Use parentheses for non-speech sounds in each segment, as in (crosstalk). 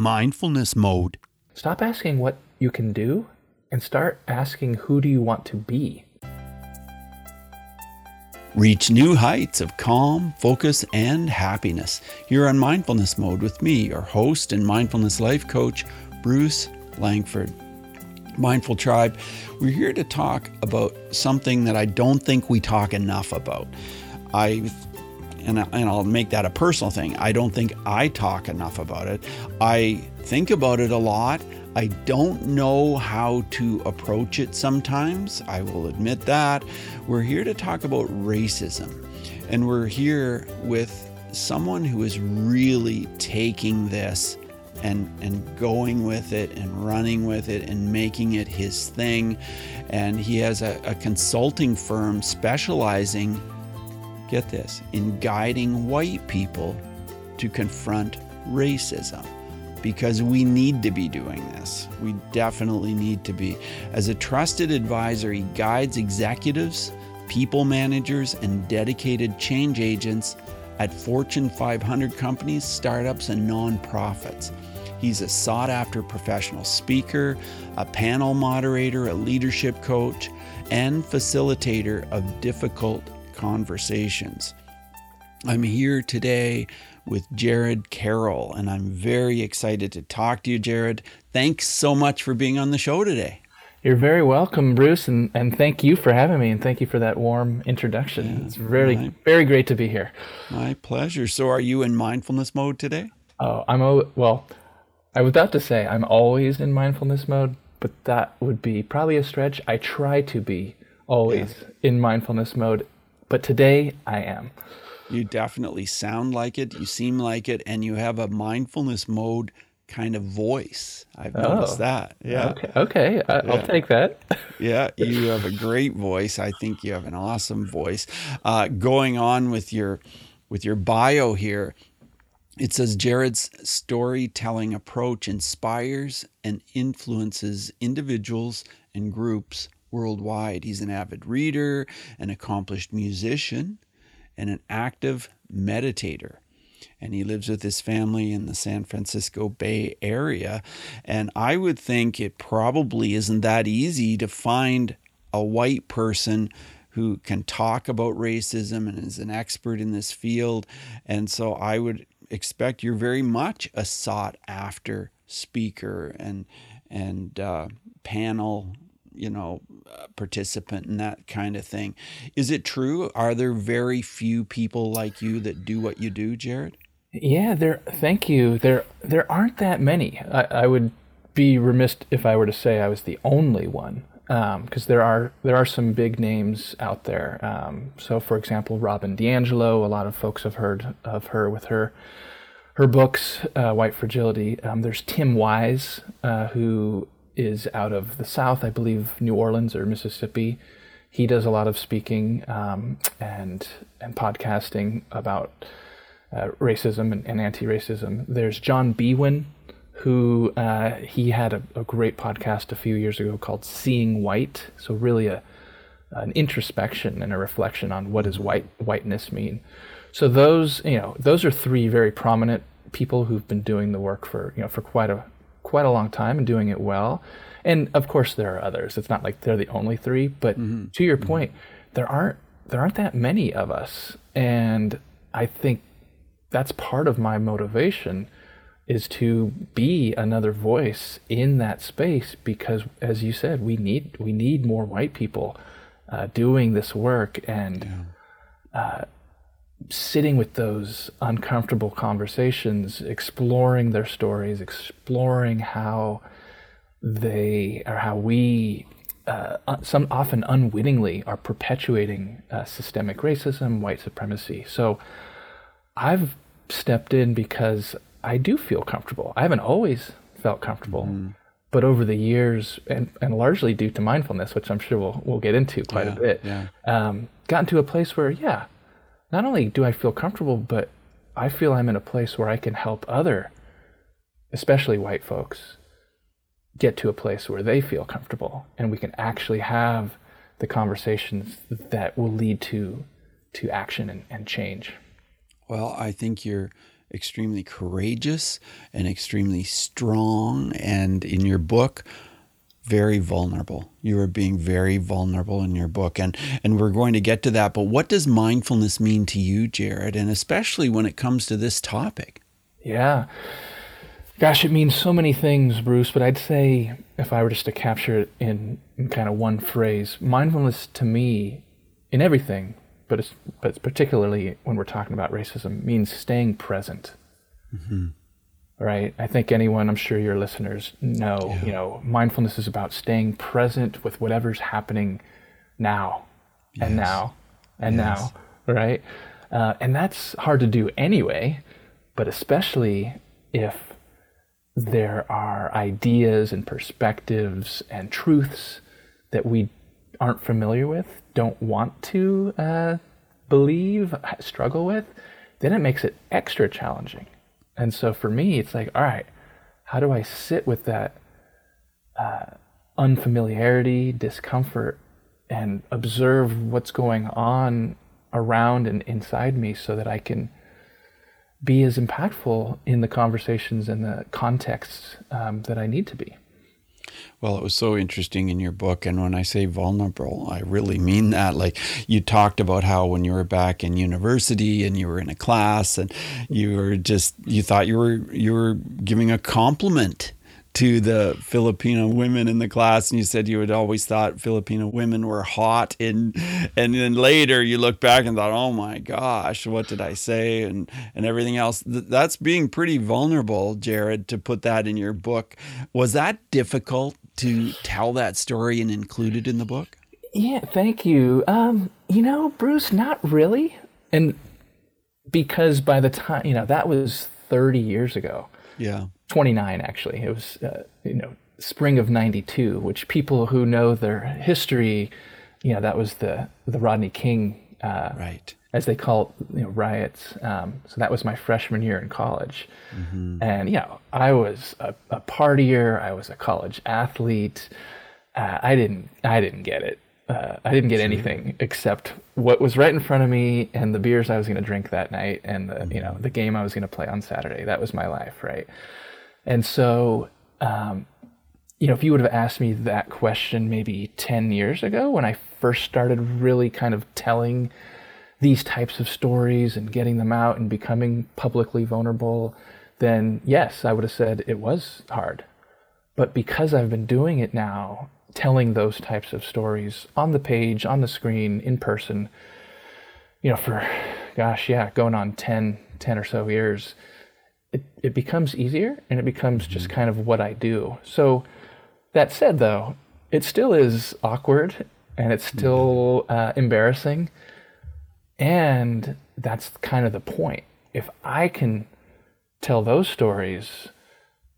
mindfulness mode. Stop asking what you can do and start asking who do you want to be. Reach new heights of calm, focus, and happiness. You're on mindfulness mode with me, your host and mindfulness life coach, Bruce Langford. Mindful Tribe, we're here to talk about something that I don't think we talk enough about. I and, I, and I'll make that a personal thing. I don't think I talk enough about it. I think about it a lot. I don't know how to approach it sometimes. I will admit that. We're here to talk about racism. And we're here with someone who is really taking this and and going with it and running with it and making it his thing. And he has a, a consulting firm specializing, get this, in guiding white people to confront racism. Because we need to be doing this. We definitely need to be. As a trusted advisor, he guides executives, people managers, and dedicated change agents at Fortune 500 companies, startups, and nonprofits. He's a sought after professional speaker, a panel moderator, a leadership coach, and facilitator of difficult conversations. I'm here today with Jared Karol, and I'm very excited to talk to you, Jared. Thanks so much for being on the show today. You're very welcome, Bruce, and, and thank you for having me, and thank you for that warm introduction. Yeah, it's very, my, very great to be here. My pleasure. So, are you in mindfulness mode today? Oh, I'm well. I was about to say I'm always in mindfulness mode, but that would be probably a stretch. I try to be always yeah. in mindfulness mode, but today I am. You definitely sound like it. You seem like it, and you have a mindfulness mode kind of voice. I've oh, noticed that. Yeah. Okay. Okay. I, will take that. yeah. (laughs) You have a great voice. I think you have an awesome voice. Uh, going on with your with your bio here, it says Jared's storytelling approach inspires and influences individuals and groups worldwide. He's an avid reader, an accomplished musician, and an active meditator. And he lives with his family in the San Francisco Bay Area. And I would think it probably isn't that easy to find a white person who can talk about racism and is an expert in this field. And so I would expect you're very much a sought after speaker and and uh, panel you know participant and that kind of thing is it true are there very few people like you that do what you do jared yeah there thank you there there aren't that many I, I would be remiss if i were to say i was the only one because um, there are there are some big names out there. Um, so, for example, Robin DiAngelo. A lot of folks have heard of her with her her books, uh, White Fragility. Um, there's Tim Wise, uh, who is out of the South, I believe, New Orleans or Mississippi. He does a lot of speaking um, and and podcasting about uh, racism and, and anti-racism. There's John Biewen who uh, he had a, a, great podcast a few years ago called Seeing White. So really a an introspection and a reflection on what does white whiteness mean. So those you know those are three very prominent people who've been doing the work for you know for quite a quite a long time and doing it well. And of course there are others. It's not like they're the only three, but mm-hmm. to your mm-hmm. point, there aren't there aren't that many of us. And I think that's part of my motivation is to be another voice in that space because as you said we need we need more white people uh, doing this work and yeah. uh, sitting with those uncomfortable conversations exploring their stories exploring how they or how we uh, some often unwittingly are perpetuating uh, systemic racism white supremacy so i've stepped in because I do feel comfortable. I haven't always felt comfortable, mm. but over the years, and, and largely due to mindfulness, which I'm sure we'll we'll get into quite yeah, a bit, yeah. um, gotten to a place where, yeah, not only do I feel comfortable, but I feel I'm in a place where I can help other, especially white folks, get to a place where they feel comfortable, and we can actually have the conversations that will lead to to action and, and change. Well, I think you're extremely courageous and extremely strong. And in your book, very vulnerable. You are being very vulnerable in your book. And, and we're going to get to that. But what does mindfulness mean to you, Jared? And especially when it comes to this topic? Yeah. Gosh, it means so many things, Bruce, but I'd say if I were just to capture it in, in kind of one phrase, mindfulness to me, in everything, but it's, but it's particularly when we're talking about racism, means staying present. Mm-hmm. Right? I think anyone, I'm sure your listeners know, yeah. you know, mindfulness is about staying present with whatever's happening now yes. and now and yes. now, right? Uh, and that's hard to do anyway, but especially if there are ideas and perspectives and truths that we aren't familiar with, don't want to uh, believe, struggle with, then it makes it extra challenging. And so for me, it's like, all right, how do I sit with that uh, unfamiliarity, discomfort, and observe what's going on around and inside me so that I can be as impactful in the conversations and the contexts um, that I need to be. Well, it was so interesting in your book. And when I say vulnerable, I really mean that. Like you talked about how when you were back in university and you were in a class and you were just, you thought you were, you were giving a compliment to the Filipino women in the class, and you said you had always thought Filipino women were hot, and and then later you look back and thought, oh my gosh, what did I say, and and everything else. That's being pretty vulnerable, Jared, to put that in your book. Was that difficult to tell that story and include it in the book? Yeah, thank you. Um, you know, Bruce, not really, and because by the time you know that was thirty years ago. Yeah 29 actually. It was uh, you know spring of 92, which people who know their history, you know, that was the the Rodney King uh, right as they call it, you know, riots. Um, so that was my freshman year in college, mm-hmm. and you know, I was a, a, partier. I was a college athlete. Uh, I didn't I didn't get it. Uh, I didn't get anything except what was right in front of me and the beers I was going to drink that night and the mm-hmm. you know the game I was going to play on Saturday. That was my life, right? And so, um, you know, if you would have asked me that question maybe 10 years ago when I first started really kind of telling these types of stories and getting them out and becoming publicly vulnerable, then yes, I would have said it was hard. But because I've been doing it now, telling those types of stories on the page, on the screen, in person, you know, for gosh, yeah, going on 10, 10 or so years, it, it becomes easier and it becomes just mm-hmm. kind of what I do. So, that said, though, it still is awkward and it's still mm-hmm. uh, embarrassing. And that's kind of the point. If I can tell those stories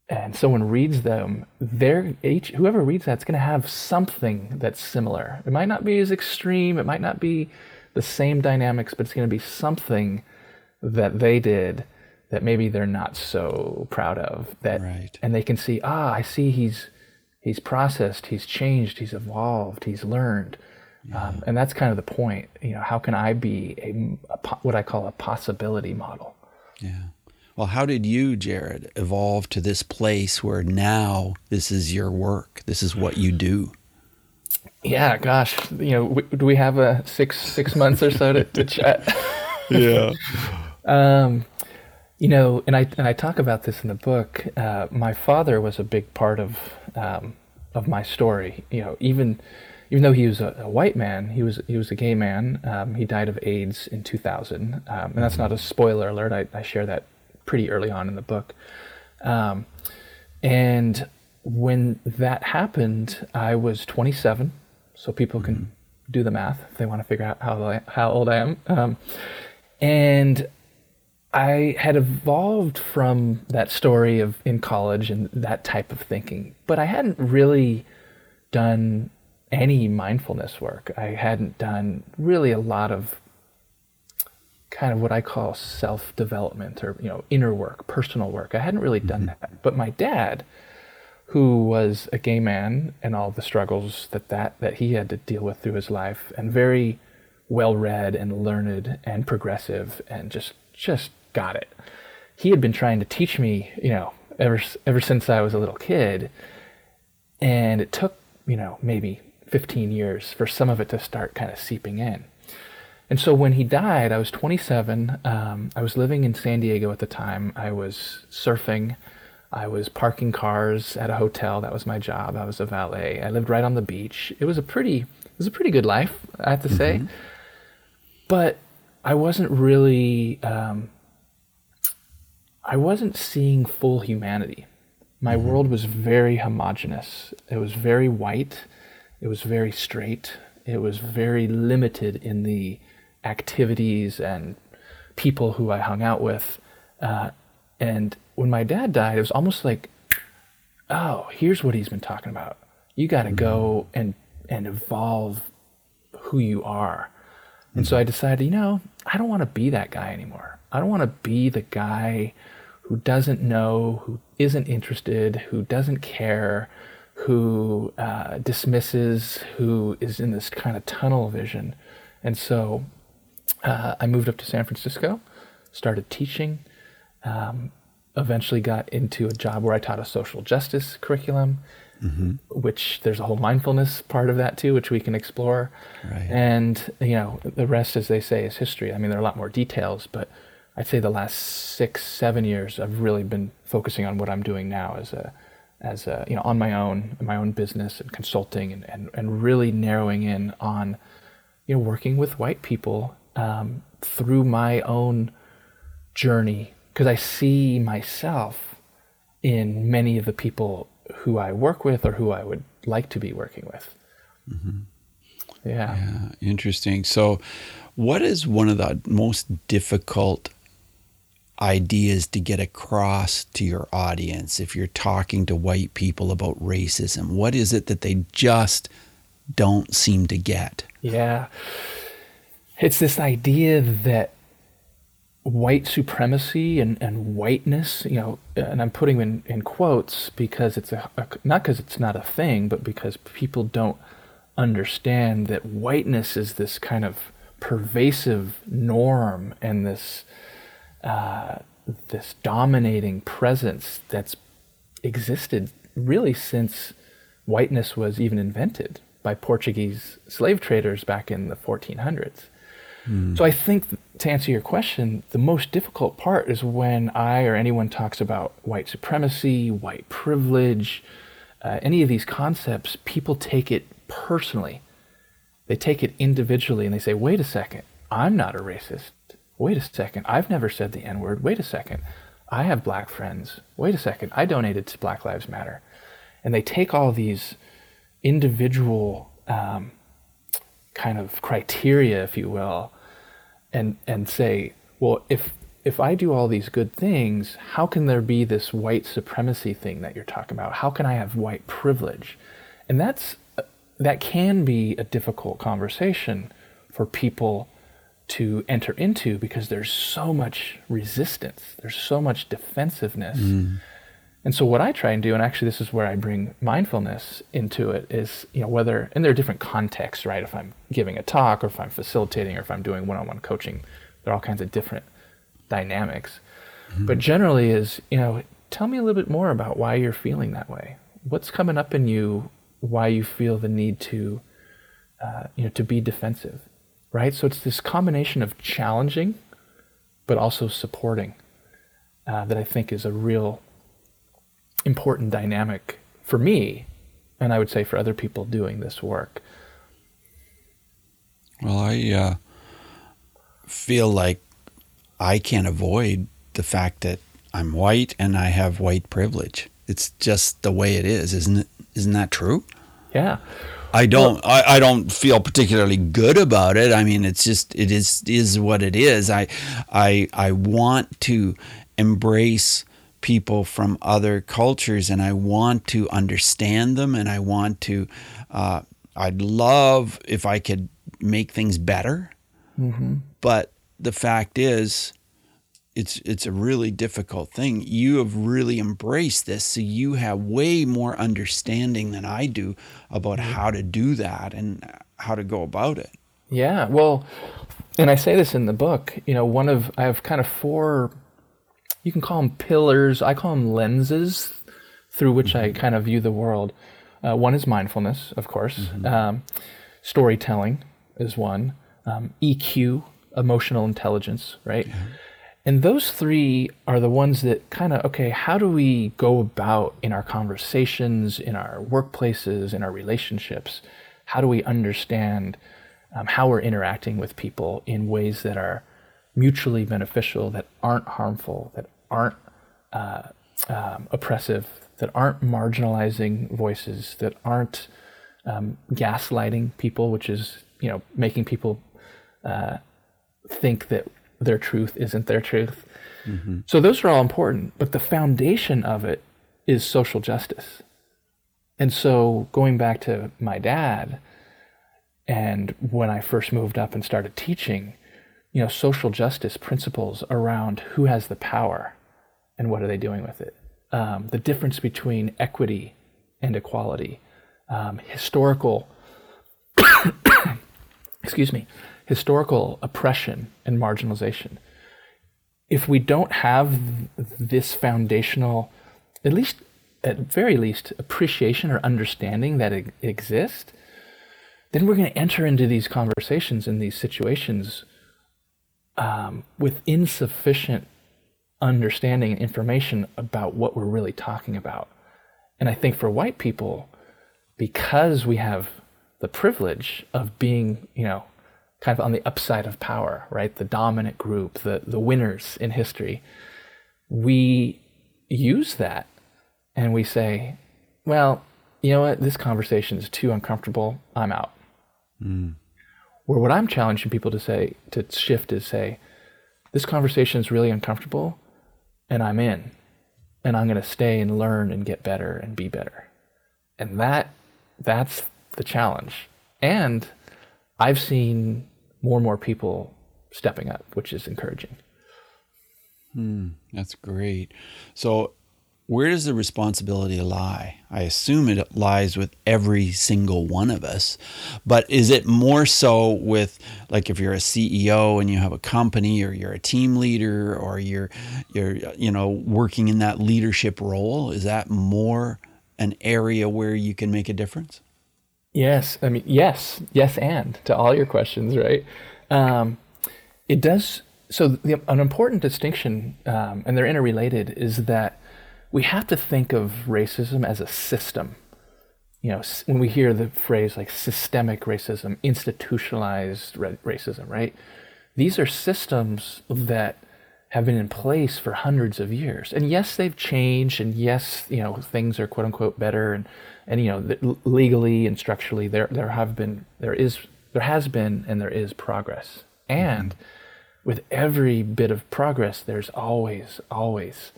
and someone reads them, they're each whoever reads that's going to have something that's similar. It might not be as extreme, it might not be the same dynamics, but it's going to be something that they did that maybe they're not so proud of that right. and they can see ah i see he's he's processed he's changed he's evolved he's learned. Yeah. um, and that's kind of the point you know how can i be a, a, what i call a possibility model? Yeah. Well how did you jared evolve to this place where now this is your work? This is what you do. Yeah gosh you know do we have a six six months or so to, to chat? (laughs) Yeah. (laughs) Um you know, and I and I talk about this in the book. Uh, my father was a big part of um, of my story. You know, even even though he was a, a white man, he was he was a gay man. Um, he died of AIDS in 2000, um, and that's not a spoiler alert. I, I, share that pretty early on in the book. Um, and when that happened, I was 27, so people can mm-hmm. do the math if they want to figure out how how old I am. Um, and I had evolved from that story of in college and that type of thinking, but I hadn't really done any mindfulness work. I hadn't done really a lot of kind of what I call self development or you know inner work, personal work. I hadn't really done mm-hmm. that. But my dad, who was a gay man and all the struggles that, that that he had to deal with through his life and very well read and learned and progressive and just just got it. he had been trying to teach me, you know, ever ever since I was a little kid, and it took you know maybe 15 years for some of it to start kind of seeping in. And so when he died, I was 27. Um, I was living in San Diego at the time. I was surfing. I was parking cars at a hotel. That was my job. I was a valet. I lived right on the beach. It was a pretty, it was a pretty good life, I have to mm-hmm. say. But I wasn't really, um, I wasn't seeing full humanity. My mm-hmm. world was very homogenous. It was very white. It was very straight. It was very limited in the activities and people who I hung out with. Uh, and when my dad died, it was almost like, oh, here's what he's been talking about. You got to mm-hmm. go and and evolve who you are. And mm-hmm. so I decided, you know, I don't want to be that guy anymore. I don't want to be the guy who doesn't know, who isn't interested, who doesn't care, who uh, dismisses, who is in this kind of tunnel vision. And so uh, I moved up to San Francisco, started teaching, um, eventually got into a job where I taught a social justice curriculum, mm-hmm. which there's a whole mindfulness part of that too, which we can explore. Right. And, you know, the rest, as they say, is history. I mean, there are a lot more details, but I'd say the last six, seven years, I've really been focusing on what I'm doing now as a, as a, you know, on my own, my own business and consulting and, and, and really narrowing in on, you know, working with white people um, through my own journey because I see myself in many of the people who I work with or who I would like to be working with. Mm-hmm. Yeah. yeah. Interesting. So, what is one of the most difficult ideas to get across to your audience if you're talking to white people about racism? What is it that they just don't seem to get? Yeah. It's this idea that white supremacy and, and whiteness, you know, and I'm putting in, in quotes because it's a, a not because it's not a thing, but because people don't understand that whiteness is this kind of pervasive norm and this uh, this dominating presence that's existed really since whiteness was even invented by Portuguese slave traders back in the 1400s. Mm. So I think to answer your question, the most difficult part is when I or anyone talks about white supremacy, white privilege, uh, any of these concepts, people take it personally. They take it individually and they say, wait a second, I'm not a racist. Wait a second, I've never said the N word. Wait a second, I have black friends. Wait a second, I donated to Black Lives Matter. And they take all these individual um, kind of criteria, if you will, and and say, well, if if I do all these good things, how can there be this white supremacy thing that you're talking about? How can I have white privilege? And that's that can be a difficult conversation for people to enter into because there's so much resistance, there's so much defensiveness. Mm. And so what I try and do, and actually this is where I bring mindfulness into it, is you know whether and there are different contexts, right? If I'm giving a talk, or if I'm facilitating, or if I'm doing one-on-one coaching, there are all kinds of different dynamics. Mm-hmm. But generally, is you know, tell me a little bit more about why you're feeling that way. What's coming up in you? Why you feel the need to, uh, you know, to be defensive, right? So it's this combination of challenging, but also supporting, uh, that I think is a real important dynamic for me, and I would say for other people doing this work. Well, I uh, feel like I can't avoid the fact that I'm white and I have white privilege. It's just the way it is, isn't it? Isn't that true? Yeah. I don't. Well, I, I don't feel particularly good about it. I mean, it's just it is is what it is. I I I want to embrace people from other cultures and I want to understand them and I want to, uh, I'd love if I could make things better. Mm-hmm. But the fact is, it's it's a really difficult thing. You have really embraced this, so you have way more understanding than I do about mm-hmm. how to do that and how to go about it. Yeah, well, and I say this in the book. You know, one of I have kind of four you can call them pillars. I call them lenses through which I kind of view the world. Uh, one is mindfulness, of course. Um, storytelling is one. Um, EQ, emotional intelligence, right? And those three are the ones that kind of, okay, how do we go about in our conversations, in our workplaces, in our relationships? How do we understand um, how we're interacting with people in ways that are mutually beneficial, that aren't harmful, that aren't uh, um, oppressive, that aren't marginalizing voices, that aren't um, gaslighting people, which is, you know, making people uh, think that their truth isn't their truth. Mm-hmm. So those are all important, but the foundation of it is social justice. And so going back to my dad, and when I first moved up and started teaching, you know, social justice principles around who has the power and what are they doing with it, um, the difference between equity and equality, um, historical, (coughs) excuse me, historical oppression and marginalization. If we don't have this foundational, at least, at very least, appreciation or understanding that it exists, then we're going to enter into these conversations and these situations um, with insufficient understanding and information about what we're really talking about. And I think for white people, because we have the privilege of being, you know, kind of on the upside of power, right? The dominant group, the, the winners in history. We use that and we say, well, you know what? This conversation is too uncomfortable. I'm out. Mm. Where what I'm challenging people to say, to shift is say, this conversation is really uncomfortable and I'm in and I'm going to stay and learn and get better and be better. And that, that's the challenge. And I've seen more and more people stepping up, which is encouraging. Hmm, that's great. So, where does the responsibility lie? I assume it lies with every single one of us, but is it more so with like if you're a CEO and you have a company or you're a team leader or you're you're you know working in that leadership role, is that more an area where you can make a difference? Yes, I mean yes, yes, and to all your questions, right? Um, it does. So the, an important distinction, um, and they're interrelated, is that we have to think of racism as a system. You know, when we hear the phrase like systemic racism, institutionalized racism, right? These are systems that have been in place for hundreds of years. And yes, they've changed, and yes, you know, things are quote unquote better, and and you know, legally and structurally, there there have been there is there has been and there is progress. And with every bit of progress, there's always always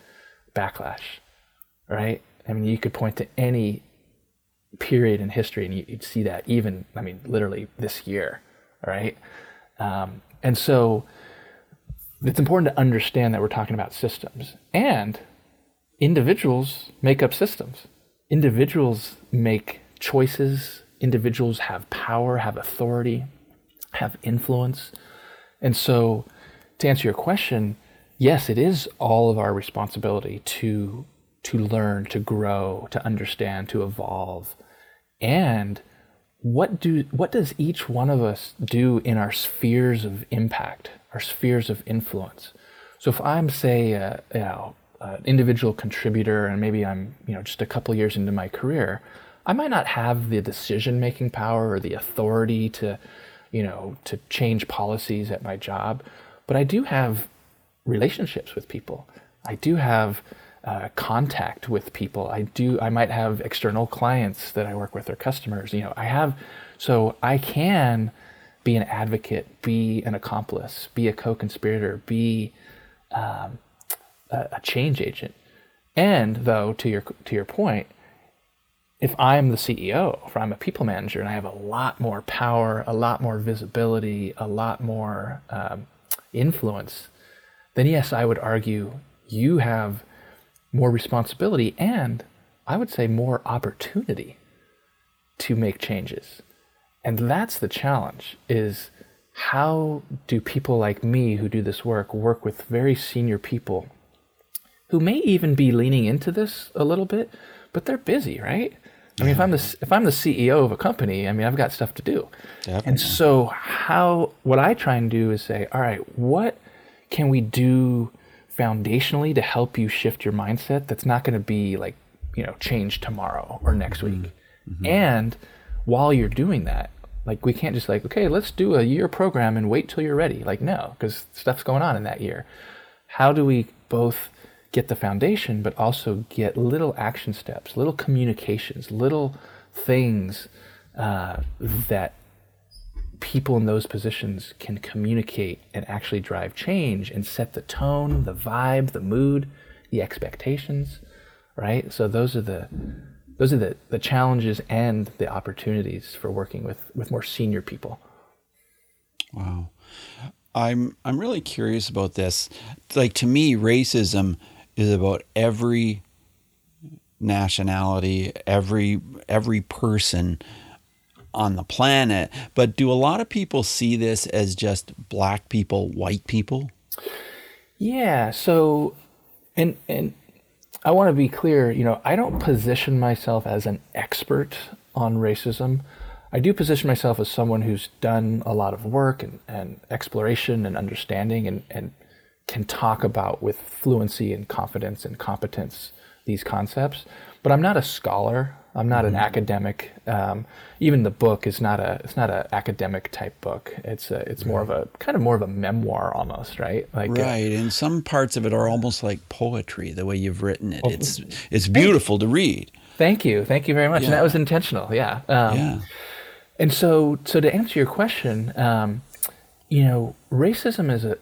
backlash, right? I mean, you could point to any period in history, and you'd see that even, I mean, literally this year, right? Um, and so it's important to understand that we're talking about systems and individuals make up systems. Individuals make choices, individuals have power, have authority, have influence. And so, to answer your question, yes, it is all of our responsibility to to learn, to grow, to understand, to evolve. And what do what does each one of us do in our spheres of impact? Our spheres of influence. So if I'm, say, a, you know, an individual contributor and maybe I'm, you know, just a couple years into my career, I might not have the decision-making power or the authority to, you know, to change policies at my job, but I do have relationships with people. I do have uh, contact with people. I do. I might have external clients that I work with or customers. You know, I have. So I can be an advocate, be an accomplice, be a co-conspirator, be um, a, a change agent. And though, to your to your point, if I'm the CEO, if I'm a people manager, and I have a lot more power, a lot more visibility, a lot more um, influence, then yes, I would argue you have more responsibility and I would say more opportunity to make changes. And that's the challenge is how do people like me who do this work work with very senior people who may even be leaning into this a little bit, but they're busy, right? I mean, if I'm the if I'm the CEO of a company, I mean, I've got stuff to do. Definitely. And so, how what I try and do is say, all right, what can we do foundationally to help you shift your mindset? That's not going to be like you know change tomorrow or next mm-hmm. week. Mm-hmm. And while you're doing that, like we can't just like okay, let's do a year program and wait till you're ready. Like no, because stuff's going on in that year. How do we both get the foundation, but also get little action steps, little communications, little things uh, that people in those positions can communicate and actually drive change and set the tone, the vibe, the mood, the expectations, right? So those are the those are the, the challenges and the opportunities for working with, with more senior people. Wow. I'm I'm really curious about this. Like to me, racism is about every nationality, every every person on the planet. But do a lot of people see this as just black people, white people? Yeah. So, and and I want to be clear. You know, I don't position myself as an expert on racism. I do position myself as someone who's done a lot of work and, and exploration and understanding and, and can talk about with fluency and confidence and competence these concepts. But I'm not a scholar. I'm not an academic. Um, even the book is not a it's not an academic type book. It's a, it's more of a kind of more of a memoir almost, right? Like uh, Right, and some parts of it are almost like poetry. The way you've written it, it's it's beautiful to read. Thank you, thank you very much. And that was intentional. Yeah. Um, Yeah, And so, so to answer your question, um, you know, racism is a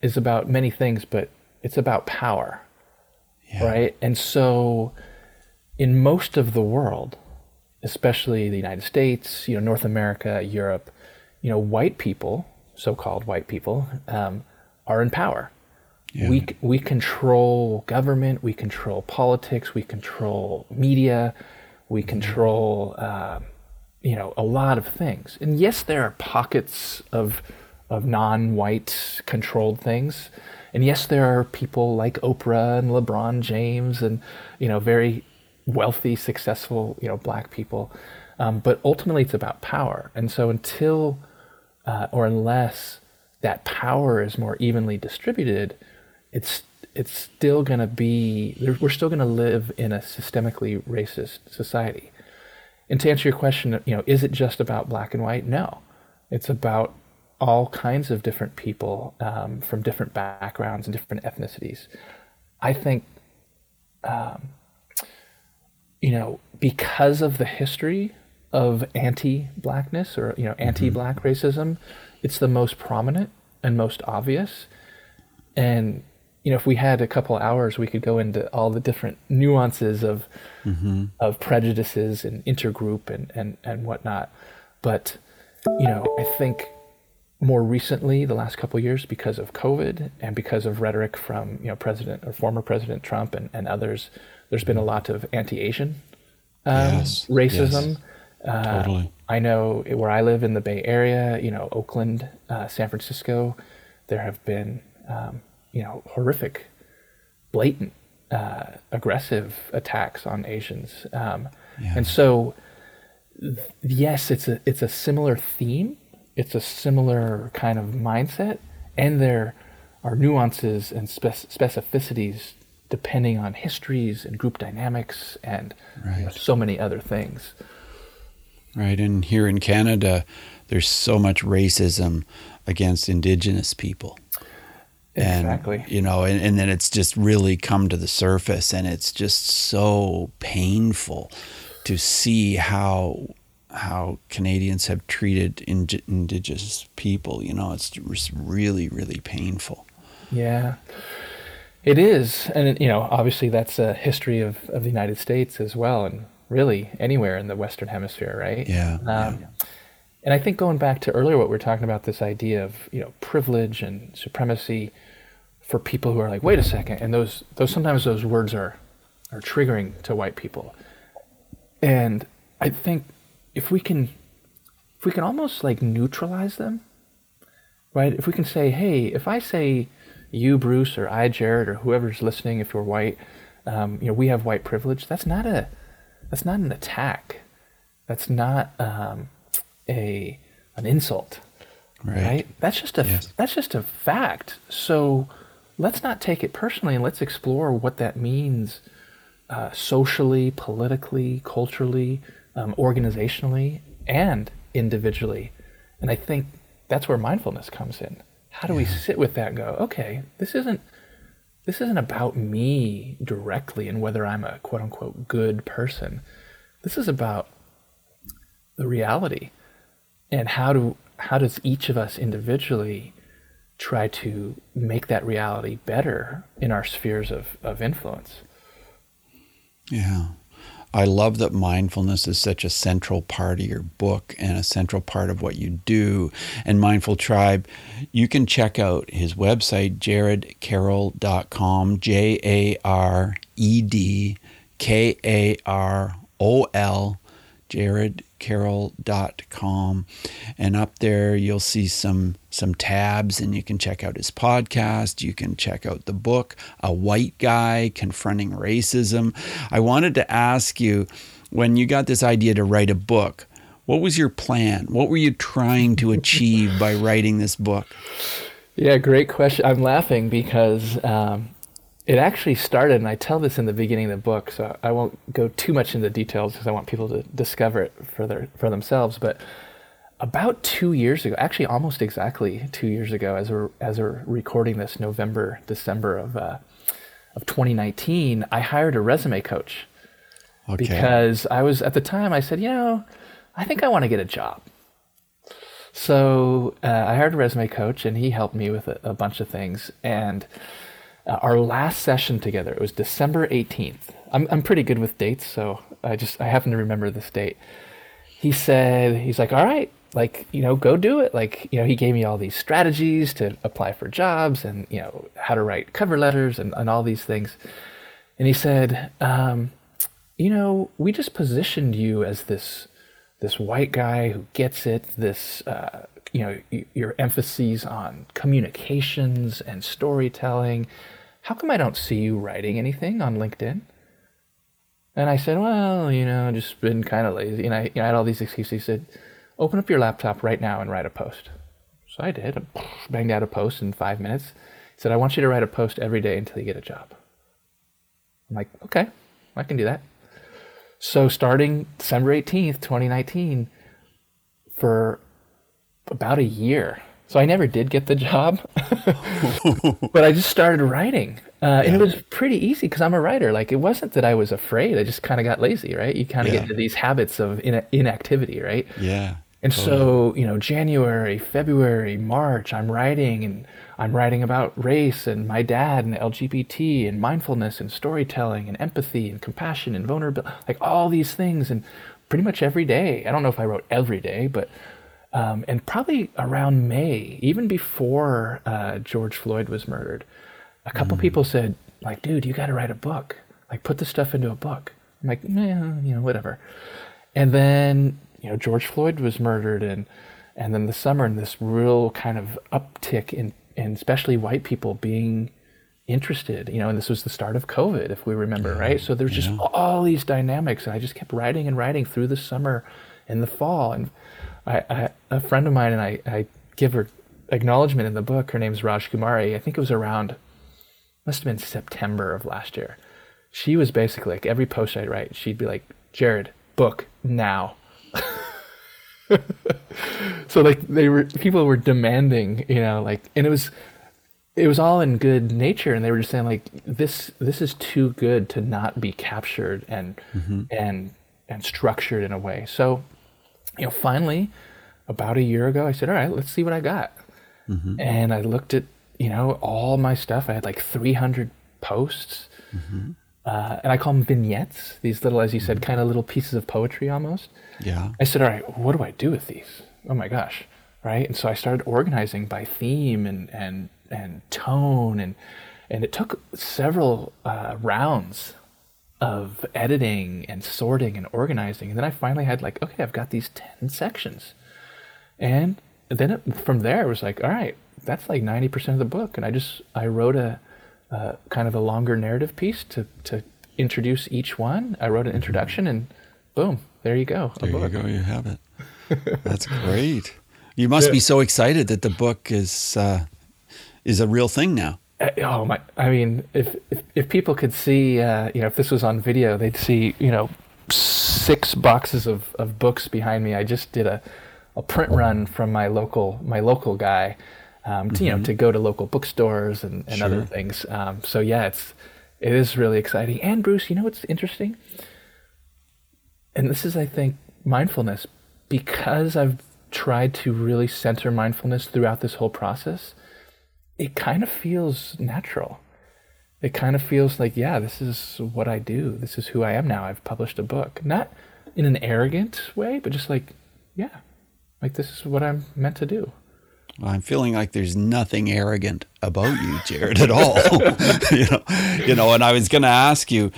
is about many things, but it's about power, yeah, right? And so, in most of the world, especially the United States, you know, North America, Europe, you know, white people, so-called white people, um, are in power. Yeah. We we control government, we control politics, we control media, we control um, you know a lot of things. And yes, there are pockets of of non-white controlled things. And yes, there are people like Oprah and LeBron James and you know very wealthy, successful you know black people. Um, but ultimately, it's about power. And so until uh, or unless that power is more evenly distributed, it's it's still going to be we're still going to live in a systemically racist society. And to answer your question, you know, is it just about black and white? No, it's about all kinds of different people um, from different backgrounds and different ethnicities. I think, um, you know, because of the history of anti-blackness or you know anti-black mm-hmm. racism, it's the most prominent and most obvious. And you know, if we had a couple hours, we could go into all the different nuances of mm-hmm. of prejudices and intergroup and and and whatnot. But you know, I think more recently, the last couple of years, because of COVID and because of rhetoric from you know President or former President Trump and, and others, there's been a lot of anti-Asian um, Yes, racism. Uh, totally. I know where I live in the Bay Area, you know, Oakland, uh, San Francisco, there have been, um, you know, horrific, blatant, uh, aggressive attacks on Asians. Um, Yeah. And so, th- yes, it's a it's a similar theme. It's a similar kind of mindset, and there are nuances and spec- specificities depending on histories and group dynamics and you know, so many other things. right. And here in Canada, there's so much racism against Indigenous people. And, Exactly. You know, and, and then it's just really come to the surface, and it's just so painful to see how how Canadians have treated indi- Indigenous people. You know, it's really, really painful. Yeah, it is, and you know, obviously that's a history of, of the United States as well, and really anywhere in the Western Hemisphere, right? Yeah, Um, And I think going back to earlier, what we were talking about, this idea of you know privilege and supremacy for people who are like, wait a second, and those those sometimes those words are are triggering to white people, and I think if we can if we can almost like neutralize them, right? If we can say, hey, if I say, you, Bruce, or I, Jared, or whoever's listening, if you're white, um, you know, we have white privilege. That's not a, that's not an attack. That's not um, a an insult, Right. right? That's just a Yes. that's just a fact. So let's not take it personally, and let's explore what that means uh, socially, politically, culturally, um, organizationally, and individually. And I think that's where mindfulness comes in. How do we sit with that and go, okay, this isn't this isn't about me directly and whether I'm a quote unquote good person. This is about the reality and how do how does each of us individually try to make that reality better in our spheres of, of influence. Yeah. I love that mindfulness is such a central part of your book and a central part of what you do. And Mindful Tribe, you can check out his website, jaredkarol.com, J A R E D K A R O L, jaredkarol.com. And up there, you'll see some, some tabs, and you can check out his podcast. You can check out the book, A White Guy Confronting Racism. I wanted to ask you when you got this idea to write a book, what was your plan? What were you trying to achieve by writing this book? Yeah, great question. I'm laughing because um, it actually started, and I tell this in the beginning of the book, so I won't go too much into details because I want people to discover it for their for themselves. But about two years ago, actually almost exactly two years ago, as we're as we're recording this, November December of uh, of 2019, I hired a resume coach Okay. because I was at the time I said, you know, I think I want to get a job. So uh, I hired a resume coach, and he helped me with a, a bunch of things. And uh, our last session together, it was December 18th. I'm I'm pretty good with dates, so I just I happen to remember this date. He said he's like, all right, like you know, go do it. Like you know, he gave me all these strategies to apply for jobs, and you know how to write cover letters, and, and all these things. And he said, um, you know, we just positioned you as this this white guy who gets it. This uh, you know, your emphases on communications and storytelling. How come I don't see you writing anything on LinkedIn? And I said, well, you know, just been kind of lazy. And I, you know, I had all these excuses. He said, open up your laptop right now and write a post. So I did. I banged out a post in five minutes. He said, I want you to write a post every day until you get a job. I'm like, okay, I can do that. So starting December 18th, 2019, for about a year. So I never did get the job, (laughs) but I just started writing. Uh, and it was pretty easy because I'm a writer. Like it wasn't that I was afraid. I just kind of got lazy, right? You kind of Yeah. get into these habits of in- inactivity, right? Yeah. And so, you know, January, February, March, I'm writing and I'm writing about race and my dad and LGBT and mindfulness and storytelling and empathy and compassion and vulnerability, like all these things. And pretty much every day, I don't know if I wrote every day, but, um, and probably around May, even before uh, George Floyd was murdered, a couple people said, like, dude, you got to write a book. Like, put this stuff into a book. I'm like, yeah, you know, whatever. And then, you know, George Floyd was murdered and and then the summer and this real kind of uptick in in especially white people being interested, you know, and this was the start of COVID, if we remember, right? So there's just all these dynamics and I just kept writing and writing through the summer and the fall. And I, I a friend of mine and I, I give her acknowledgement in the book. Her name's Raj Kumari. I think it was around must have been September of last year. She was basically like every post I'd write, she'd be like, Jared, book now. (laughs) so like they were people were demanding, you know, like and it was it was all in good nature and they were just saying like this this is too good to not be captured and mm-hmm. and and structured in a way. So, you know, finally about a year ago I said, "All right, let's see what I got." And I looked at, you know, all my stuff. I had like 300 posts. Uh, and I call them vignettes, these little, as you said, kind of little pieces of poetry almost. Yeah. I said, all right, what do I do with these? Oh my gosh. Right. And so I started organizing by theme and, and, and tone. And, and it took several uh, rounds of editing and sorting and organizing. And then I finally had like, okay, I've got these 10 sections. And then it, from there it was like, all right, that's like ninety percent of the book, and I just I wrote a uh, kind of a longer narrative piece to to introduce each one. I wrote an introduction, and boom, there you go. There you go. You have it. (laughs) That's great. You must yeah. be so excited that the book is uh, is a real thing now. Uh, oh my! I mean, if if, if people could see, uh, you know, if this was on video, they'd see, you know, six boxes of, of books behind me. I just did a, a print run from my local my local guy, um, to, mm-hmm. you know, mm-hmm. to go to local bookstores and, and sure. other things. Um, so yeah, it's it is really exciting. And Bruce, you know what's interesting? And this is, I think, mindfulness because I've tried to really center mindfulness throughout this whole process, it kind of feels natural. It kind of feels like, yeah, this is what I do. This is who I am now. I've published a book. Not in an arrogant way, but just like, yeah, like this is what I'm meant to do. I'm feeling like there's nothing arrogant about you, Jared, at all. (laughs) you know, you know, and I was going to ask you,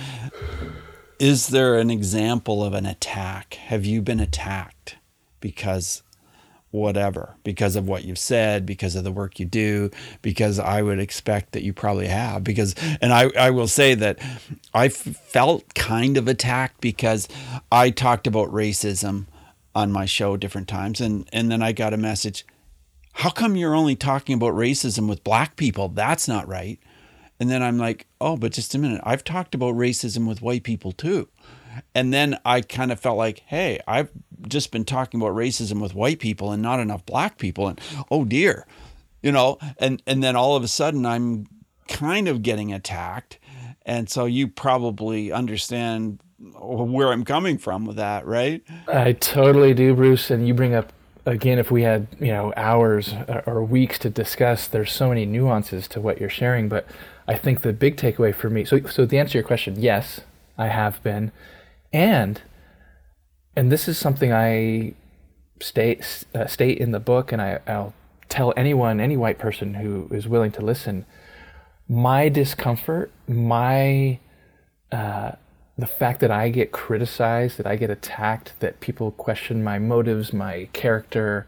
is there an example of an attack? Have you been attacked? because whatever, because of what you've said, because of the work you do, because I would expect that you probably have. Because, and I, I will say that I felt kind of attacked because I talked about racism on my show different times. And, and then I got a message how come you're only talking about racism with black people? That's not right. And then I'm like, oh, but just a minute. I've talked about racism with white people too. And then I kind of felt like, hey, I've just been talking about racism with white people and not enough black people. And oh dear, you know, and, and then all of a sudden I'm kind of getting attacked. And so you probably understand where I'm coming from with that, right? I totally do, Bruce. And you bring up again, if we had you know hours or weeks to discuss, there's so many nuances to what you're sharing. But I think the big takeaway for me, so so the answer to your question, yes, I have been, and and this is something I state uh, state in the book, and I, I'll tell anyone, any white person who is willing to listen, my discomfort, my uh, the fact that I get criticized, that I get attacked, that people question my motives, my character,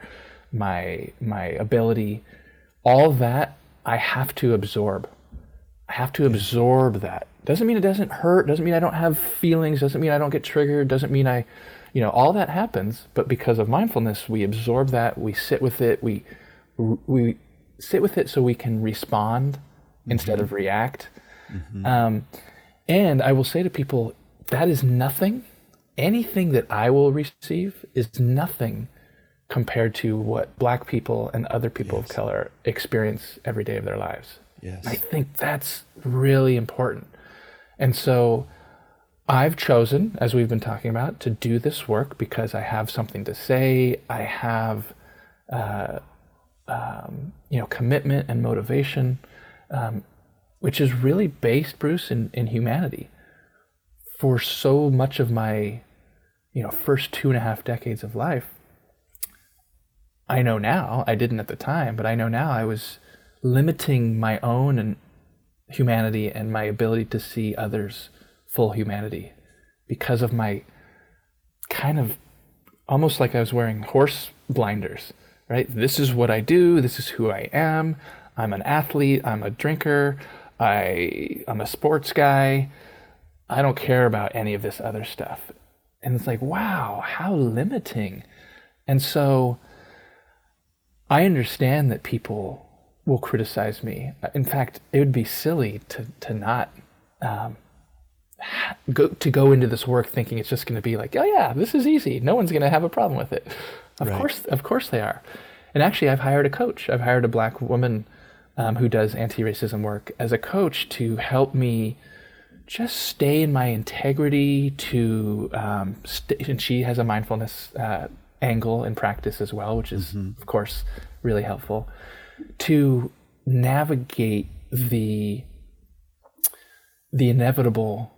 my my ability, all that I have to absorb. I have to absorb that. Doesn't mean it doesn't hurt, doesn't mean I don't have feelings, doesn't mean I don't get triggered, doesn't mean I you know, all that happens, but because of mindfulness, we absorb that, we sit with it, we we sit with it so we can respond mm-hmm. instead of react. Mm-hmm. Um, and I will say to people, that is nothing. Anything that I will receive is nothing compared to what black people and other people yes. of color experience every day of their lives. Yes. I think that's really important. And so I've chosen, as we've been talking about, to do this work because I have something to say. I have, uh, um, you know, commitment and motivation, um, which is really based, Bruce, in, in humanity. For so much of my, you know, first two and a half decades of life, I know now, I didn't at the time, but I know now I was limiting my own and humanity and my ability to see others full humanity because of my kind of almost like I was wearing horse blinders, right? This is what I do, this is who I am. I'm an athlete, I'm a drinker, I I'm a sports guy. I don't care about any of this other stuff. And it's like, wow, how limiting. And so I understand that people will criticize me. In fact, it would be silly to to not um, go to go into this work thinking it's just going to be like, oh yeah, this is easy. No one's going to have a problem with it. Of right. course, of course they are. And actually, I've hired a coach. I've hired a black woman um, who does anti-racism work as a coach to help me just stay in my integrity. To um, st- and she has a mindfulness uh, angle and practice as well, which is mm-hmm. of course really helpful to navigate the the inevitable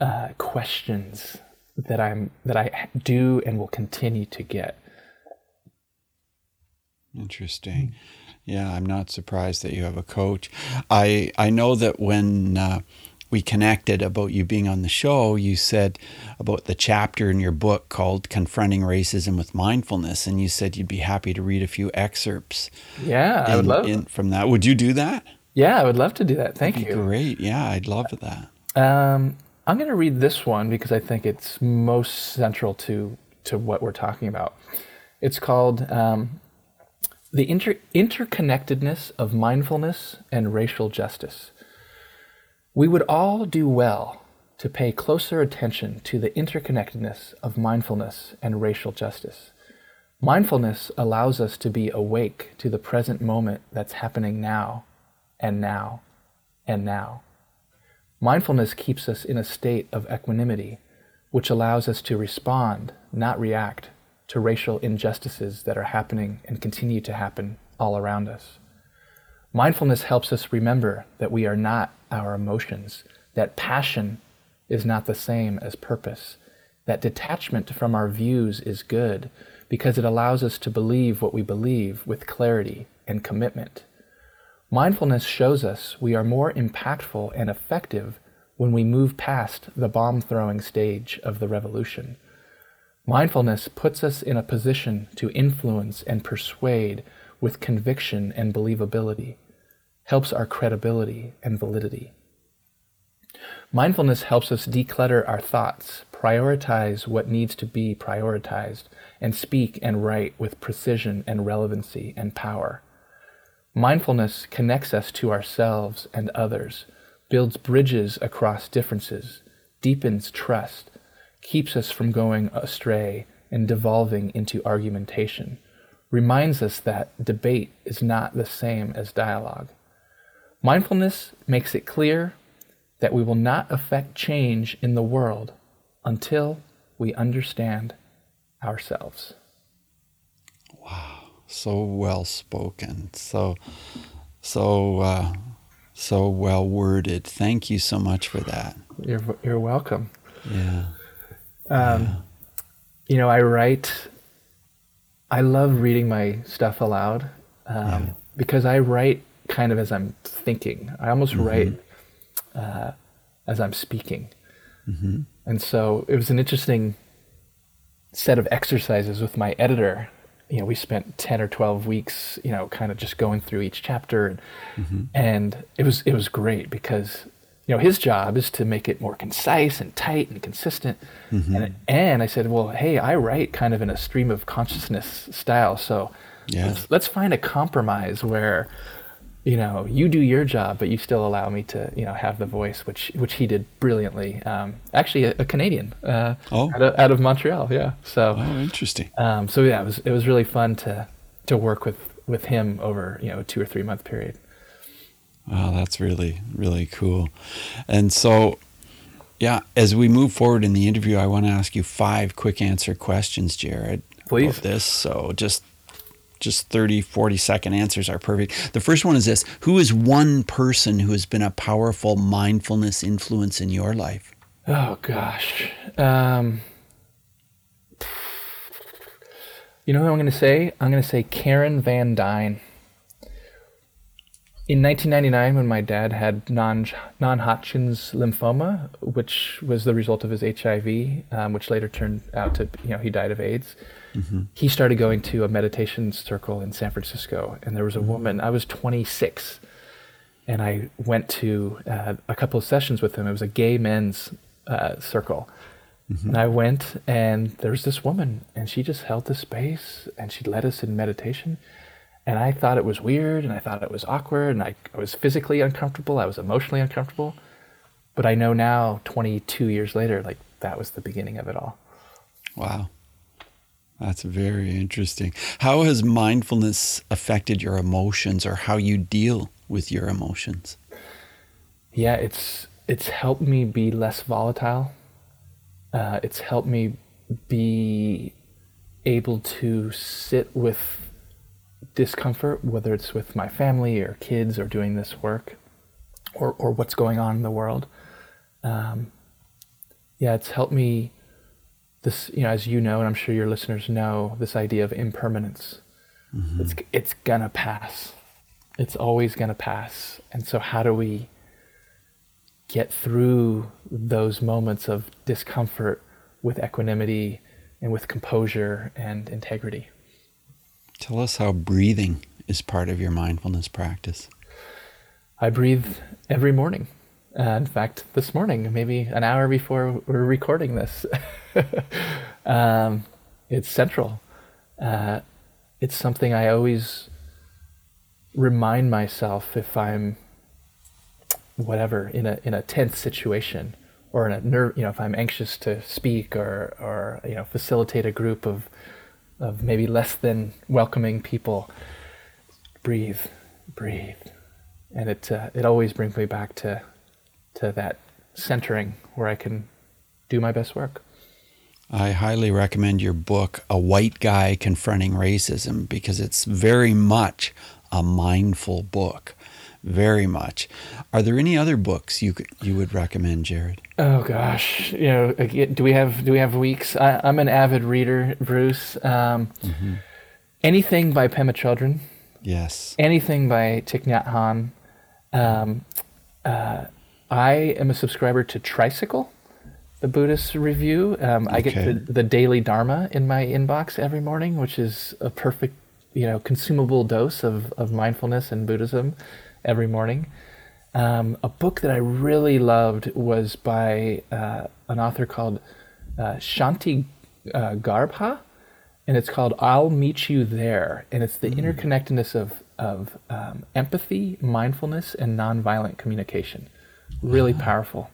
uh, questions that I'm that I do and will continue to get. Interesting. Yeah, I'm not surprised that you have a coach. I I know that when uh, we connected about you being on the show, you said about the chapter in your book called Confronting Racism with Mindfulness. And you said you'd be happy to read a few excerpts. Yeah, in, I would love in, from that. Would you do that? Yeah, I would love to do that. Thank That'd you. Great. Yeah, I'd love that. Um, I'm going to read this one because I think it's most central to to what we're talking about. It's called um, the inter- interconnectedness of mindfulness and racial justice. We would all do well to pay closer attention to the interconnectedness of mindfulness and racial justice. Mindfulness allows us to be awake to the present moment that's happening now, and now, and now. Mindfulness keeps us in a state of equanimity, which allows us to respond, not react, to racial injustices that are happening and continue to happen all around us. Mindfulness helps us remember that we are not our emotions, that passion is not the same as purpose, that detachment from our views is good because it allows us to believe what we believe with clarity and commitment. Mindfulness shows us we are more impactful and effective when we move past the bomb throwing stage of the revolution. Mindfulness puts us in a position to influence and persuade with conviction and believability helps our credibility and validity. Mindfulness helps us declutter our thoughts, prioritize what needs to be prioritized, and speak and write with precision and relevancy and power. Mindfulness connects us to ourselves and others, builds bridges across differences, deepens trust, keeps us from going astray and devolving into argumentation, reminds us that debate is not the same as dialogue. Mindfulness makes it clear that we will not affect change in the world until we understand ourselves. So well spoken. So so uh, so well worded. Thank you so much for that. You're you're welcome. Yeah. Um, yeah. You know, I write. I love reading my stuff aloud um, yeah. because I write kind of as I'm thinking. I almost mm-hmm. write uh, as I'm speaking. Mm-hmm. And so it was an interesting set of exercises with my editor. You know, we spent 10 or 12 weeks, you know, kind of just going through each chapter and, mm-hmm. and it was it was great because you know, his job is to make it more concise and tight and consistent. Mm-hmm. And, and I said, well, hey, I write kind of in a stream of consciousness style. So yeah. let's, let's find a compromise where you know, you do your job, but you still allow me to, you know, have the voice, which which he did brilliantly. Um, actually, a, a Canadian, uh, oh. out, of, out of Montreal, yeah. So, oh, interesting. Um, so yeah, it was it was really fun to to work with with him over you know a two or three month period. Wow, that's really really cool. And so, yeah, as we move forward in the interview, I want to ask you five quick answer questions, Jared. Please. This, so just just 30, 40 second answers are perfect. The first one is this Who is one person who has been a powerful mindfulness influence in your life? Oh, gosh. Um, you know who I'm going to say? I'm going to say Karen Van Dyne. In 1999, when my dad had non non Hodgkin's lymphoma, which was the result of his HIV, um, which later turned out to you know he died of AIDS mm-hmm. he started going to a meditation circle in San Francisco, and there was a mm-hmm. woman. I was 26, and I went to uh, a couple of sessions with him. It was a gay men's uh, circle. Mm-hmm. And I went, and there was this woman, and she just held the space, and she led us in meditation. And I thought it was weird, and I thought it was awkward, and I, I was physically uncomfortable. I was emotionally uncomfortable. But I know now, 22 years later, like that was the beginning of it all. Wow. That's very interesting. How has mindfulness affected your emotions or how you deal with your emotions? Yeah, it's it's helped me be less volatile. Uh, it's helped me be able to sit with discomfort, whether it's with my family or kids or doing this work or, or what's going on in the world. Um, yeah, it's helped me this, you know, as you know, and I'm sure your listeners know, this idea of impermanence. Mm-hmm. It's it's gonna pass. It's always gonna pass. And so, how do we get through those moments of discomfort with equanimity and with composure and integrity. Tell us how breathing is part of your mindfulness practice. I breathe every morning. Uh, in fact, this morning, maybe an hour before we're recording this, (laughs) um, it's central. Uh, it's something I always remind myself if I'm whatever in a in a tense situation or in a nerve, you know, if I'm anxious to speak or or you know facilitate a group of of maybe less than welcoming people, breathe, breathe, and it uh, it always brings me back to to that centering where I can do my best work. I highly recommend your book, A White Guy Confronting Racism, because it's very much a mindful book. Very much. Are there any other books you you would recommend, Jared? Oh gosh, you know, do we have do we have weeks? I, am an avid reader, Bruce. Um, mm-hmm. Anything by Pema Chodron. Yes. Anything by Thich Nhat Hanh. Um, uh, I am a subscriber to Tricycle, the Buddhist review. Um, okay. I get the, the, daily Dharma in my inbox every morning, which is a perfect, you know, consumable dose of, of mindfulness and Buddhism every morning. Um, a book that I really loved was by uh, an author called uh, Shanti uh, Garbha, and it's called "I'll Meet You There," and it's the mm. interconnectedness of of um, empathy, mindfulness, and nonviolent communication really powerful.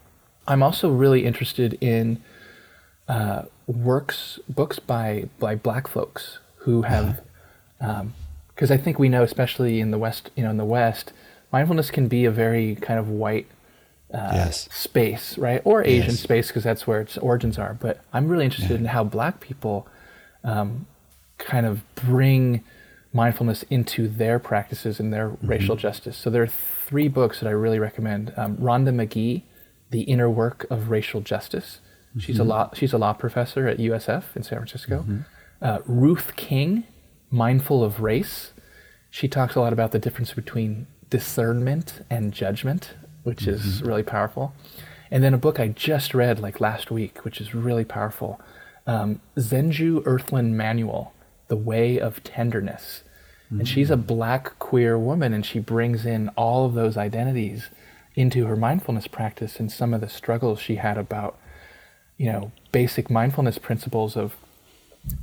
I'm also really interested in uh, works, books by by Black folks who have, because um, I think we know, especially in the West, you know, in the West, mindfulness can be a very kind of white uh, yes. space, right, or Asian yes. space, because that's where its origins are. But I'm really interested yeah. in how Black people um, kind of bring mindfulness into their practices and their mm-hmm. racial justice. So there are three books that I really recommend. Um, Rhonda Magee, The Inner Work of Racial Justice. Mm-hmm. She's a mm-hmm. law she's a law professor at USF in San Francisco. Mm-hmm. Uh, Ruth King, Mindful of Race. She talks a lot about the difference between discernment and judgment, which is mm-hmm. really powerful. And then a book I just read like last week, which is really powerful. Um, Zenju Earthlyn Manuel, The Way of Tenderness. Mm-hmm. And she's a black queer woman, and she brings in all of those identities into her mindfulness practice and some of the struggles she had about, you know, basic mindfulness principles of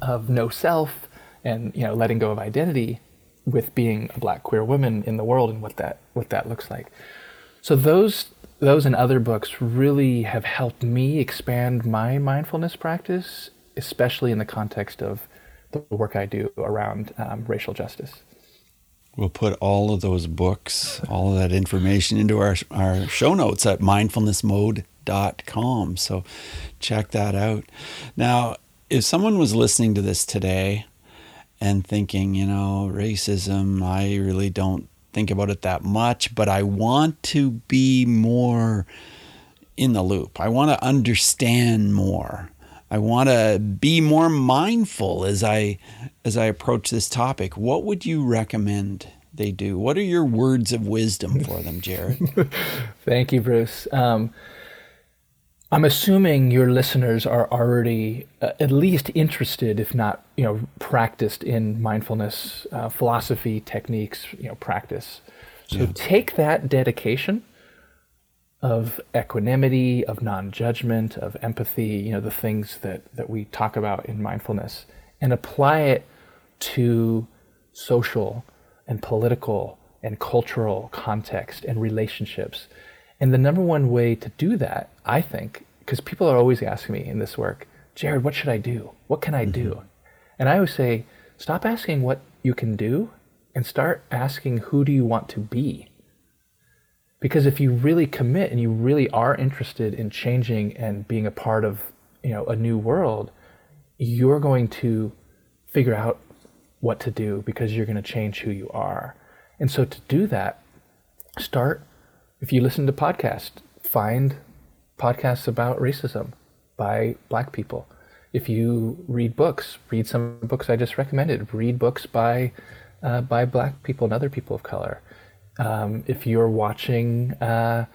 of no self and you know letting go of identity with being a black queer woman in the world and what that what that looks like. So those those and other books really have helped me expand my mindfulness practice, especially in the context of the work I do around um, racial justice. We'll put all of those books, all of that information into our, our show notes at mindfulnessmode.com. So check that out. Now, if someone was listening to this today and thinking, you know, racism, I really don't think about it that much, but I want to be more in the loop. I want to understand more. I want to be more mindful as I as I approach this topic. What would you recommend they do? What are your words of wisdom for them, Jared? (laughs) Thank you, Bruce. Um, I'm assuming your listeners are already uh, at least interested, if not, you know, practiced in mindfulness uh, philosophy techniques, you know, practice. So yeah. take that dedication of equanimity, of non-judgment, of empathy, you know, the things that, that we talk about in mindfulness, and apply it to social and political and cultural context and relationships. And the number one way to do that, I think, because people are always asking me in this work, Jared, what should I do? What can I do? Mm-hmm. And I always say, stop asking what you can do and start asking who do you want to be? Because if you really commit and you really are interested in changing and being a part of you know a new world you're going to figure out what to do because you're going to change who you are. And so to do that start if you listen to podcasts find podcasts about racism by black people. If you read books read some books i just recommended. Read books by uh, by black people and other people of color um, if you're watching, uh,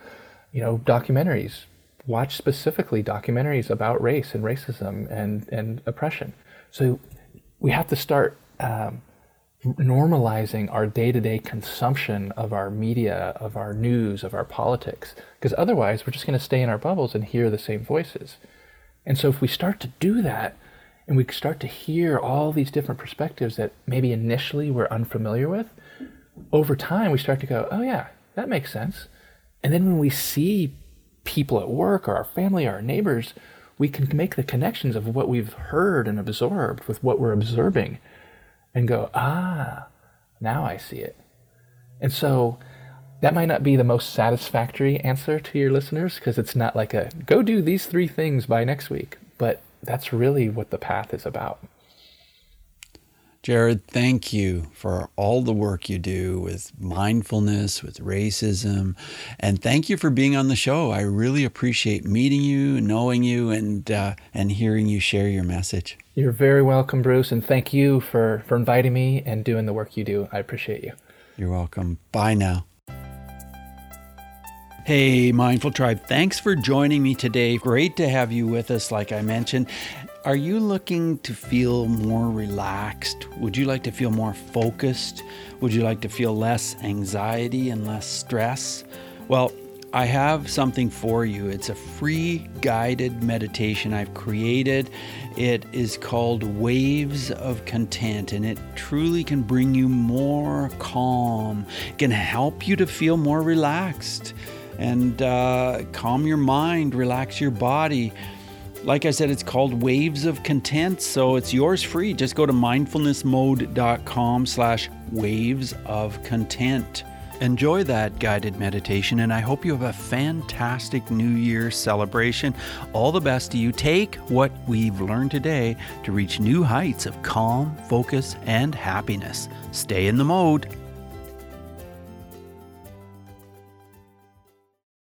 you know, documentaries. Watch specifically documentaries about race and racism and, and oppression. So we have to start um, normalizing our day to day consumption of our media, of our news, of our politics, because otherwise we're just going to stay in our bubbles and hear the same voices. And so if we start to do that, and we start to hear all these different perspectives that maybe initially we're unfamiliar with, over time we start to go, oh yeah, that makes sense. And then when we see people at work or our family or our neighbors, we can make the connections of what we've heard and absorbed with what we're observing and go, ah, now I see it. And so that might not be the most satisfactory answer to your listeners because it's not like a go do these three things by next week, but that's really what the path is about. Jared, thank you for all the work you do with mindfulness, with racism, and thank you for being on the show. I really appreciate meeting you, knowing you, and uh, and hearing you share your message. You're very welcome, Bruce, and thank you for for inviting me and doing the work you do. I appreciate you. You're welcome. Bye now. Hey, Mindful Tribe, thanks for joining me today. Great to have you with us, like I mentioned. Are you looking to feel more relaxed? Would you like to feel more focused? Would you like to feel less anxiety and less stress? Well, I have something for you. It's a free guided meditation I've created. It is called Waves of Content, and it truly can bring you more calm, it can help you to feel more relaxed and uh, calm your mind, relax your body. Like I said, it's called Waves of Content, so it's yours free. Just go to mindfulnessmode.com slash waves of content. Enjoy that guided meditation, and I hope you have a fantastic New Year celebration. All the best to you. Take what we've learned today to reach new heights of calm, focus, and happiness. Stay in the mode.